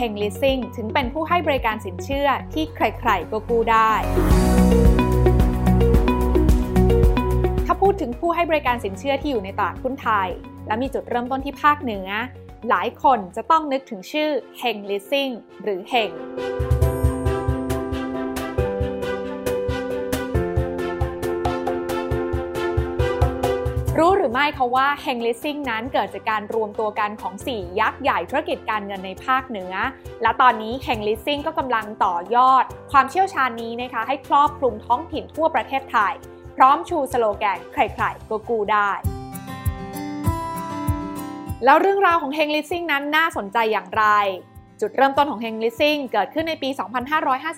Heng Leasing ถึงเป็นผู้ให้บริการสินเชื่อที่ใครๆก็กู้ได้ถ้าพูดถึงผู้ให้บริการสินเชื่อที่อยู่ในตลาดหุ้นไทย และมีจุดเริ่มต้นที่ภาคเหนือ หลายคนจะต้องนึกถึงชื่อ Heng Leasing หรือ Heng รือไม่คะว่า Heng Leasing นั้นเกิดจากการรวมตัวกันของ 4 ยักษ์ใหญ่ธุรกิจการเงินในภาคเหนือ และตอนนี้ Heng Leasing ก็กำลังต่อยอด ความเชี่ยวชาญนี้นะคะ ให้ครอบคลุมท้องถิ่นทั่วประเทศไทย พร้อมชูสโลแกนใครๆก็กู้ได้แล้วเรื่องราวของ Heng Leasing นั้นน่าสนใจอย่างไร จุดเริ่มต้นของ Heng Leasing เกิดขึ้นในปี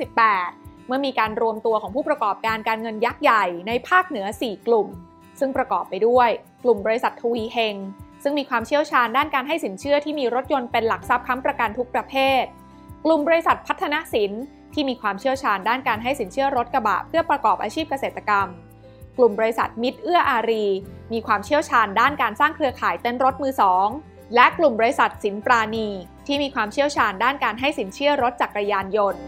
2558 เมื่อมีการรวมตัวของผู้ประกอบการการเงินยักษ์ใหญ่ในภาคเหนือ 4 กลุ่ม ซึ่งประกอบไปด้วย กลุ่มบริษัททวีเฮง ซึ่งมีความเชี่ยวชาญด้านการให้สินเชื่อที่มีรถยนต์เป็นหลักทรัพย์ค้ำประกันทุกประเภท กลุ่มบริษัทพัฒนสินที่มีความเชี่ยวชาญด้านการให้สินเชื่อรถกระบะ เพื่อประกอบอาชีพเกษตรกรรม กลุ่มบริษัทมิตรเอื้ออารี มีความเชี่ยวชาญด้านการสร้างเครือข่ายเต้นรถมือสองและกลุ่มบริษัทสินปราณี ที่มีความเชี่ยวชาญด้านการให้สินเชื่อรถจักรยานยนต์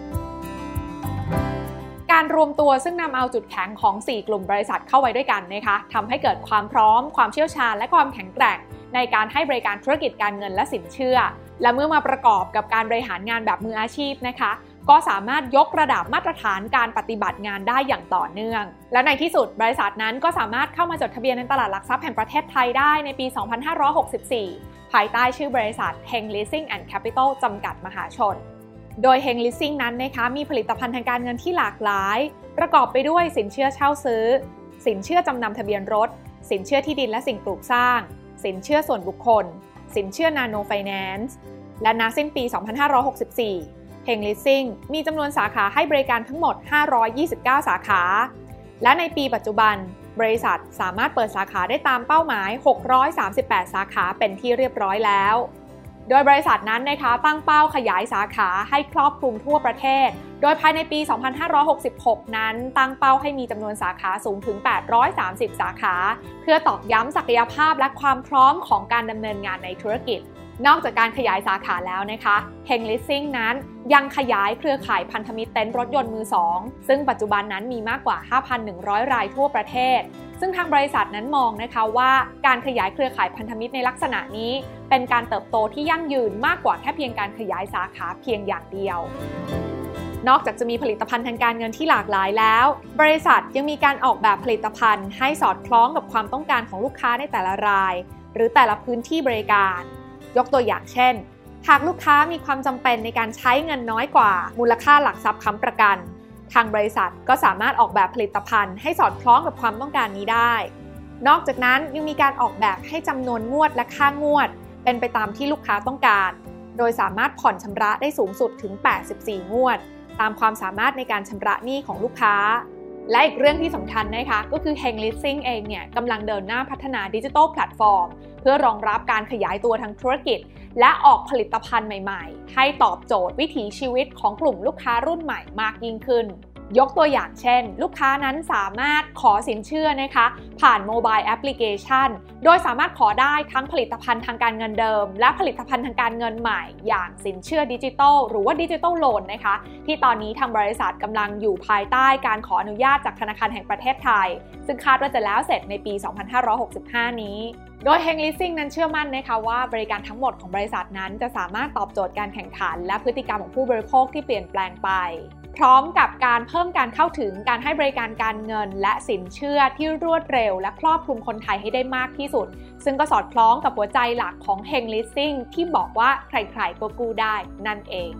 การรวมตัวซึ่งนำเอาจุดแข็งของ 4 กลุ่มบริษัทเข้าไว้ด้วยกันนะคะทำให้เกิดความพร้อม ความเชี่ยวชาญ และความแข็งแกร่ง ในการให้บริการธุรกิจการเงินและสินเชื่อ และเมื่อมาประกอบกับการบริหารงานแบบมืออาชีพนะคะก็สามารถยกระดับมาตรฐานการปฏิบัติงานได้อย่างต่อเนื่อง และในที่สุดบริษัทนั้นก็สามารถเข้ามาจดทะเบียนในตลาดหลักทรัพย์แห่งประเทศไทยได้ในปี 2564 ภายใต้ชื่อบริษัท Heng Leasing and Capital จำกัดมหาชน โดย Heng Leasing นั้นนะคะมีผลิตภัณฑ์ทางการเงินที่หลากหลาย ประกอบไปด้วยสินเชื่อเช่าซื้อ สินเชื่อจำนำทะเบียนรถ สินเชื่อที่ดินและสิ่งปลูกสร้าง สินเชื่อส่วนบุคคล สินเชื่อนาโนไฟแนนซ์และณสิ้นปี 2564 Heng Leasing มีจำนวนสาขาให้บริการทั้งหมด 529 สาขา และในปีปัจจุบัน บริษัทสามารถเปิดสาขาได้ตามเป้าหมาย 638 สาขาเป็นที่เรียบร้อยแล้ว โดยบริษัทนั้นนะคะตั้งเป้าขยายสาขาให้ครอบคลุมทั่วประเทศ โดยภายในปี 2566 นั้น ตั้งเป้าให้มีจำนวนสาขาสูงถึง 830 สาขา เพื่อตอกย้ำศักยภาพและความพร้อมของการดำเนินงานในธุรกิจ นอกจากการขยายสาขาแล้วนะคะ Heng Leasing นั้นยังขยายเครือข่ายพันธมิตรเต็นท์รถยนต์มือสองซึ่งปัจจุบันนั้นมีมากกว่า 5,100 รายทั่วประเทศ ซึ่งทางบริษัทนั้นมองนะคะว่าการขยายเครือข่ายพันธมิตรในลักษณะนี้ เป็นการเติบโตที่ยั่งยืนมากกว่าแค่เพียงการขยายสาขาเพียงอย่างเดียวนอกจากจะมีผลิตภัณฑ์ทางการเงินที่หลากหลายแล้ว บริษัทยังมีการออกแบบผลิตภัณฑ์ ให้สอดคล้องกับความต้องการของลูกค้าในแต่ละราย หรือแต่ละพื้นที่บริการ ยกตัวอย่างเช่น หากลูกค้ามีความจำเป็นในการใช้เงินน้อยกว่า มูลค่าหลักทรัพย์ค้ำประกัน ทางบริษัทก็สามารถออกแบบผลิตภัณฑ์ให้สอดคล้องกับความต้องการนี้ได้ นอกจากนั้นยังมีการออกแบบให้จำนวนงวดและค่างวด เป็นไปตามที่ลูกค้าต้องการ โดยสามารถผ่อนชำระได้สูงสุดถึง 84 งวด ตามความสามารถในการชำระหนี้ของลูกค้า และอีกเรื่องที่สำคัญนะคะ ก็คือ Heng Leasing เองเนี่ยกำลังเดินหน้าพัฒนาดิจิทัลแพลตฟอร์ม เพื่อรองรับการขยายตัวทางธุรกิจ และออกผลิตภัณฑ์ใหม่ๆ ให้ตอบโจทย์วิถีชีวิตของกลุ่มลูกค้ารุ่นใหม่มากยิ่งขึ้น ยกตัวอย่างเช่น ลูกค้านั้นสามารถขอสินเชื่อนะคะ ผ่านโมบายแอปพลิเคชัน โดยสามารถขอได้ทั้งผลิตภัณฑ์ทางการเงินเดิม และผลิตภัณฑ์ทางการเงินใหม่ อย่างสินเชื่อดิจิทัลหรือว่าดิจิทัลโลนนะคะ ที่ตอนนี้ทางบริษัทกำลังอยู่ภายใต้การขออนุญาตจากธนาคารแห่งประเทศไทย ซึ่งคาดว่าจะแล้วเสร็จในปี 2565 นี้โดย Heng Leasing นั้นเชื่อมั่นนะคะว่าบริการทั้งหมดของบริษัทนั้นจะสามารถตอบโจทย์การแข่งขัน และพฤติกรรมของผู้บริโภคที่เปลี่ยนแปลงไป พร้อมกับการเพิ่มการเข้าถึงการให้บริการการเงิน และสินเชื่อที่รวดเร็ว และครอบคลุมคนไทยให้ได้มากที่สุด ซึ่งก็สอดคล้องกับหัวใจหลักของ Heng Leasing ที่บอกว่าใครๆก็กู้ได้นั่นเอง